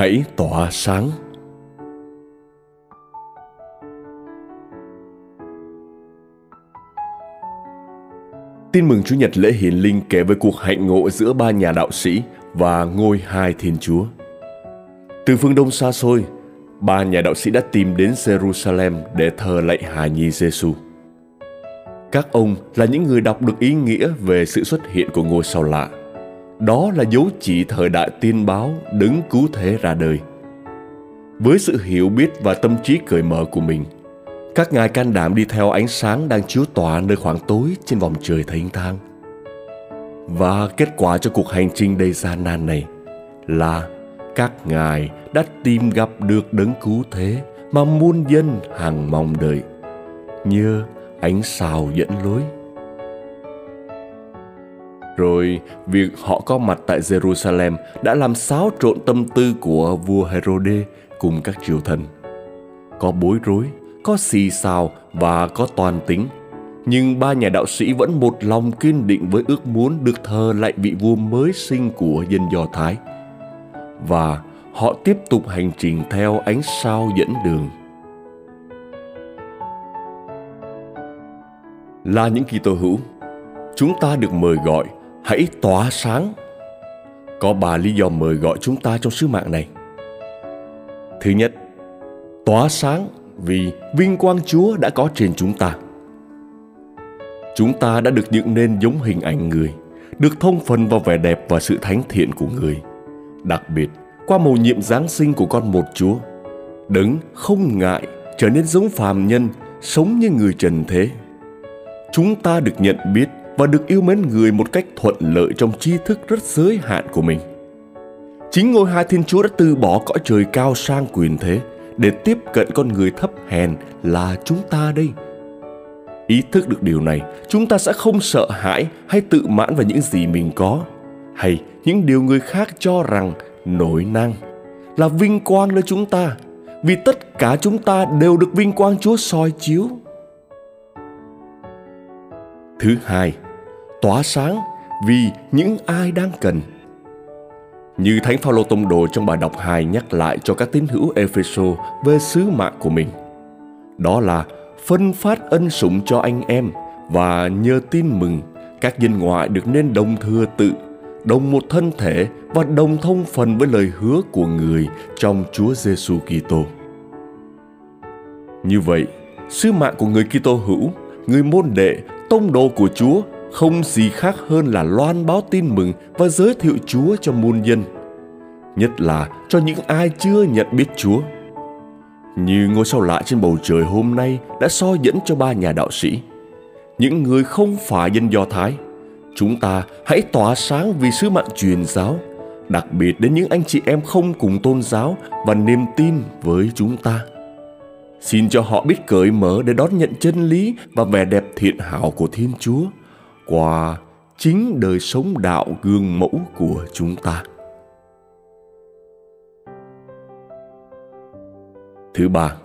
Hãy tỏa sáng Tin mừng chủ Nhật lễ hiển linh kể về cuộc hạnh ngộ giữa ba nhà đạo sĩ và ngôi hai Thiên Chúa. Từ phương Đông xa xôi, ba nhà đạo sĩ đã tìm đến Jerusalem để thờ lạy hài nhi Giêsu. Các ông là những người đọc được ý nghĩa về sự xuất hiện của ngôi sao lạ – đó là dấu chỉ thời đại tiên báo đứng cứu thế ra đời. Với sự hiểu biết và tâm trí cởi mở của mình, các ngài can đảm đi theo ánh sáng đang chiếu tỏa nơi khoảng tối trên vòng trời thênh thang. Và kết quả cho cuộc hành trình đầy gian nan này là các ngài đã tìm gặp được đấng cứu thế mà muôn dân hàng mong đợi, như ánh sao dẫn lối. Rồi việc họ có mặt tại Jerusalem đã làm xáo trộn tâm tư của vua Herode cùng các triều thần. Có bối rối, có xì xào và có toàn tính. Nhưng ba nhà đạo sĩ vẫn một lòng kiên định với ước muốn được thờ lại vị vua mới sinh của dân Do Thái. Và họ tiếp tục hành trình theo ánh sao dẫn đường. Là những Kitô hữu, chúng ta được mời gọi hãy tỏa sáng. Có ba lý do mời gọi chúng ta trong sứ mạng này. Thứ nhất, tỏa sáng vì vinh quang chúa đã có trên chúng ta. Chúng ta đã được dựng nên giống hình ảnh người, được thông phần vào vẻ đẹp và sự thánh thiện của người. Đặc biệt, qua mầu nhiệm giáng sinh của con một chúa, đấng không ngại trở nên giống phàm nhân, sống như người trần thế. Chúng ta được nhận biết và được yêu mến người một cách thuận lợi trong tri thức rất giới hạn của mình. Chính ngôi hai Thiên Chúa đã từ bỏ cõi trời cao sang quyền thế để tiếp cận con người thấp hèn là chúng ta đây. Ý thức được điều này, chúng ta sẽ không sợ hãi hay tự mãn vào những gì mình có, hay những điều người khác cho rằng nổi năng là vinh quang nơi chúng ta, vì tất cả chúng ta đều được vinh quang Chúa soi chiếu. Thứ hai, tỏa sáng vì những ai đang cần. Như Thánh Phaolô tông đồ trong bài đọc 2 nhắc lại cho các tín hữu Epheso về sứ mạng của mình. Đó là phân phát ân sủng cho anh em và nhờ tin mừng các dân ngoại được nên đồng thừa tự, đồng một thân thể và đồng thông phần với lời hứa của người trong Chúa Giêsu Kitô. Như vậy, sứ mạng của người Kitô hữu, người môn đệ, tông đồ của Chúa không gì khác hơn là loan báo tin mừng và giới thiệu Chúa cho muôn dân, nhất là cho những ai chưa nhận biết Chúa. Như ngôi sao lạ trên bầu trời hôm nay đã soi dẫn cho ba nhà đạo sĩ, những người không phải dân Do Thái, chúng ta hãy tỏa sáng vì sứ mạng truyền giáo, đặc biệt đến những anh chị em không cùng tôn giáo và niềm tin với chúng ta. Xin cho họ biết cởi mở để đón nhận chân lý và vẻ đẹp thiện hảo của Thiên Chúa – qua chính đời sống đạo gương mẫu của chúng ta. Thứ ba,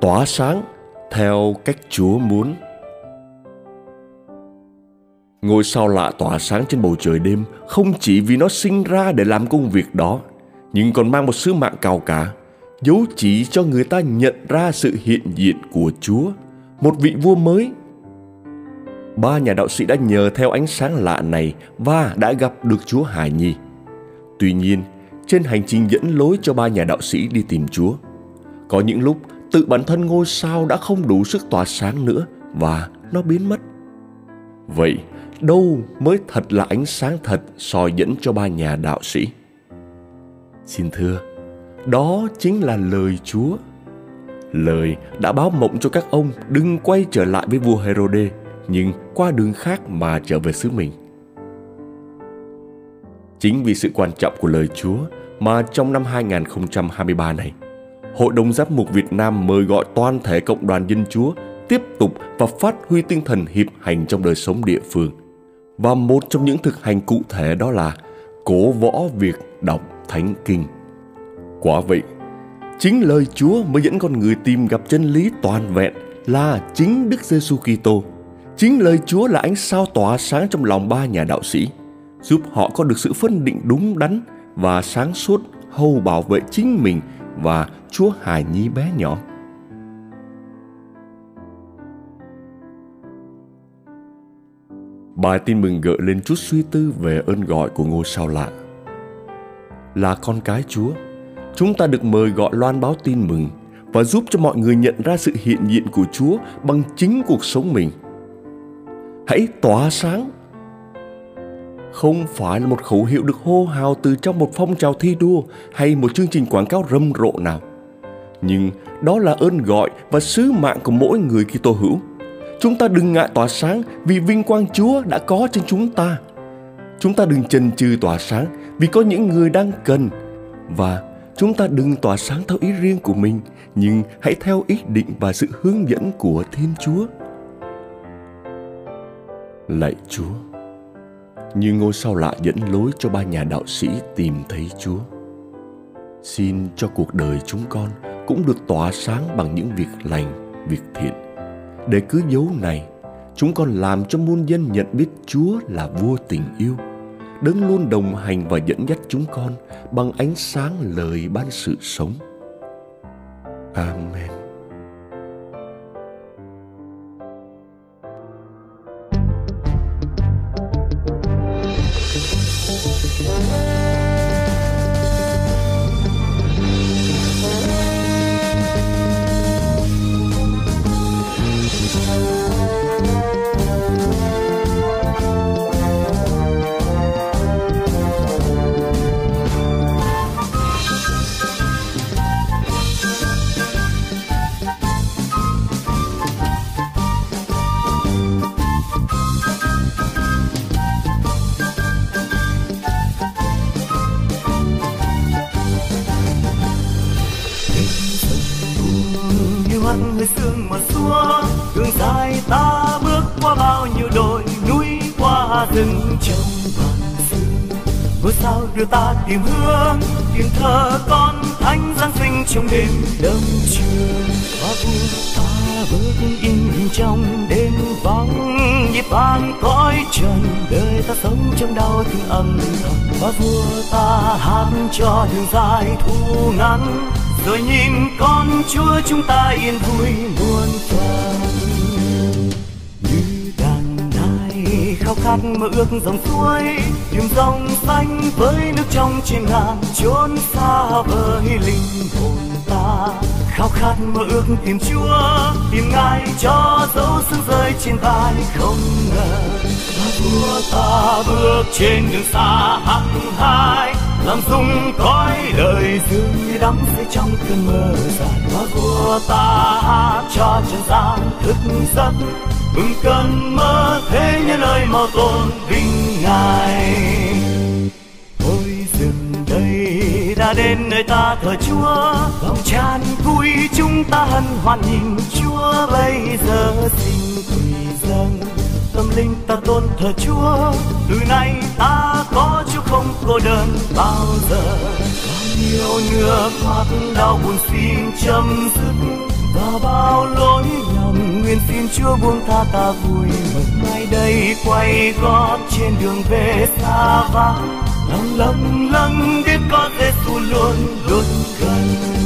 tỏa sáng theo cách chúa muốn. Ngôi sao lạ tỏa sáng trên bầu trời đêm không chỉ vì nó sinh ra để làm công việc đó, nhưng còn mang một sứ mạng cao cả, dấu chỉ cho người ta nhận ra sự hiện diện của chúa, một vị vua mới ba nhà đạo sĩ đã nhờ theo ánh sáng lạ này và đã gặp được Chúa Hải Nhi. Tuy nhiên, trên hành trình dẫn lối cho ba nhà đạo sĩ đi tìm Chúa, có những lúc tự bản thân ngôi sao đã không đủ sức tỏa sáng nữa và nó biến mất. Vậy, đâu mới thật là ánh sáng thật soi dẫn cho ba nhà đạo sĩ. Xin thưa, đó chính là lời Chúa. Lời đã báo mộng cho các ông đừng quay trở lại với vua Herode, nhưng qua đường khác mà trở về xứ mình. Chính vì sự quan trọng của lời Chúa mà trong năm 2023 này, Hội đồng Giám mục Việt Nam mời gọi toàn thể cộng đoàn dân Chúa tiếp tục và phát huy tinh thần hiệp hành trong đời sống địa phương. Và một trong những thực hành cụ thể đó là cố võ việc đọc Thánh Kinh. Quả vậy, chính lời Chúa mới dẫn con người tìm gặp chân lý toàn vẹn là chính Đức Giêsu Kitô. Chính lời Chúa là ánh sao tỏa sáng trong lòng ba nhà đạo sĩ, giúp họ có được sự phân định đúng đắn và sáng suốt hầu bảo vệ chính mình và Chúa hài nhi bé nhỏ. Bài tin mừng gợi lên chút suy tư về ơn gọi của ngôi sao lạ. Là con cái Chúa, chúng ta được mời gọi loan báo tin mừng và giúp cho mọi người nhận ra sự hiện diện của Chúa bằng chính cuộc sống mình. Hãy tỏa sáng. Không phải là một khẩu hiệu được hô hào từ trong một phong trào thi đua hay một chương trình quảng cáo rầm rộ nào. Nhưng đó là ơn gọi và sứ mạng của mỗi người Kitô hữu Chúng ta đừng ngại tỏa sáng vì vinh quang Chúa đã có trên chúng ta. Chúng ta đừng chần chừ tỏa sáng vì có những người đang cần. Và chúng ta đừng tỏa sáng theo ý riêng của mình, nhưng hãy theo ý định và sự hướng dẫn của Thiên Chúa. Lạy Chúa, như ngôi sao lạ dẫn lối cho ba nhà đạo sĩ tìm thấy Chúa. Xin cho cuộc đời chúng con cũng được tỏa sáng bằng những việc lành, việc thiện để cứ dấu này, chúng con làm cho muôn dân nhận biết Chúa là vua tình yêu, đấng luôn đồng hành và dẫn dắt chúng con bằng ánh sáng lời ban sự sống. Amen. Trong vàng xưa ngôi sao đưa ta tìm hướng tìm thờ con thánh giáng sinh trong đêm đông trường và vua ta bước in trong đêm vắng nhịp vang cõi trần đời ta sống trong đau thương âm thầm và vua ta hát cho đường dài thu ngắn rồi nhìn con chúa chúng ta yên vui muôn khao khát mơ ước dòng suối, tìm dòng xanh với nước trong trên ngàn chốn xa vời linh hồn ta. Khao khát mơ ước tìm chúa, tìm ngài cho dấu sương rơi trên vai không ngờ. Và vua ta bước trên đường xa hăng hai làm rung cõi đời dường như đắm say trong cơn mơ dài và vua ta hát cho trần gian thức giấc mừng cơn mơ thế nhân ơi, mau tôn vinh ngài. Thôi dừng đây, đã đến nơi ta thờ chúa. Lòng tràn vui chúng ta hân hoan nhìn chúa. Bây giờ xin quỳ dâng, tâm linh ta tôn thờ chúa. Từ nay ta có chúa không cô đơn bao giờ. Bao nhiêu nước mắt đau buồn xin chấm dứt và bao lỗi lầm, nguyện xin chúa buông tha ta vui. Mừng mai đây quay gót trên đường về xa vắng. Lòng lầm lẫn biết có giêsu luôn luôn gần.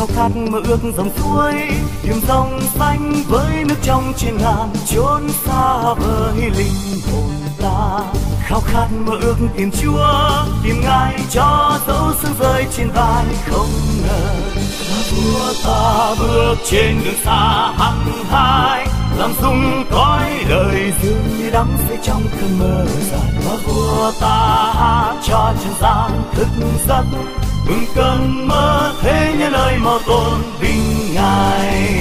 Khao khát mơ ước dòng suối tìm dòng xanh với nước trong trên ngàn chốn xa vời linh hồn ta. Khao khát mơ ước tìm chúa, tìm ngài cho dấu sương rơi trên vai không ngờ. Vua ta bước trên đường xa hăng hai làm rung cõi đời dường như đắm say trong cơn mơ dài và vua ta hát cho trần gian thức giấc mừng cơn mơ thế nhân ơi mau tôn vinh ngài.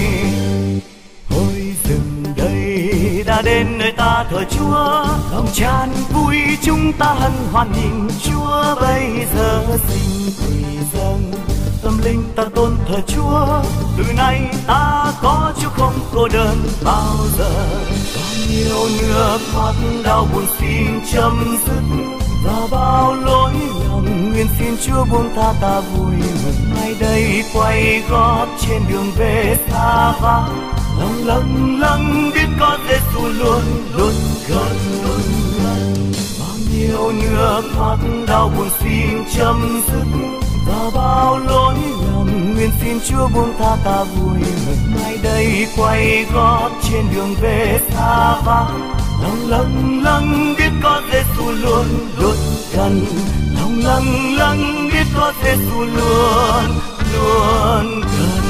Thôi rừng đây, đã đến nơi ta thờ chúa. Lòng tràn vui chúng ta hân hoan nhìn chúa. Bây giờ xin quỳ dâng tâm linh ta tôn thờ chúa. Từ nay ta có chúa không cô đơn bao giờ. Bao nhiều nước mắt đau buồn xin chấm dứt. Và bao lỗi nguyện xin chúa buông tha ta vui mừng. Mai đây quay gót trên đường về xa vắng. Lòng lâng lâng, biết có Giêsu luôn luôn gần luôn gần. Bao nhiêu nước mắt đau buồn xin chấm dứt. Và bao lỗi lầm, nguyện xin Chúa buông tha ta vui mừng. Mai đây quay gót trên đường về xa vắng. Lòng lâng lâng, biết có Giêsu luôn luôn gần lòng lâng lâng biết có Giêsu luôn luôn gần.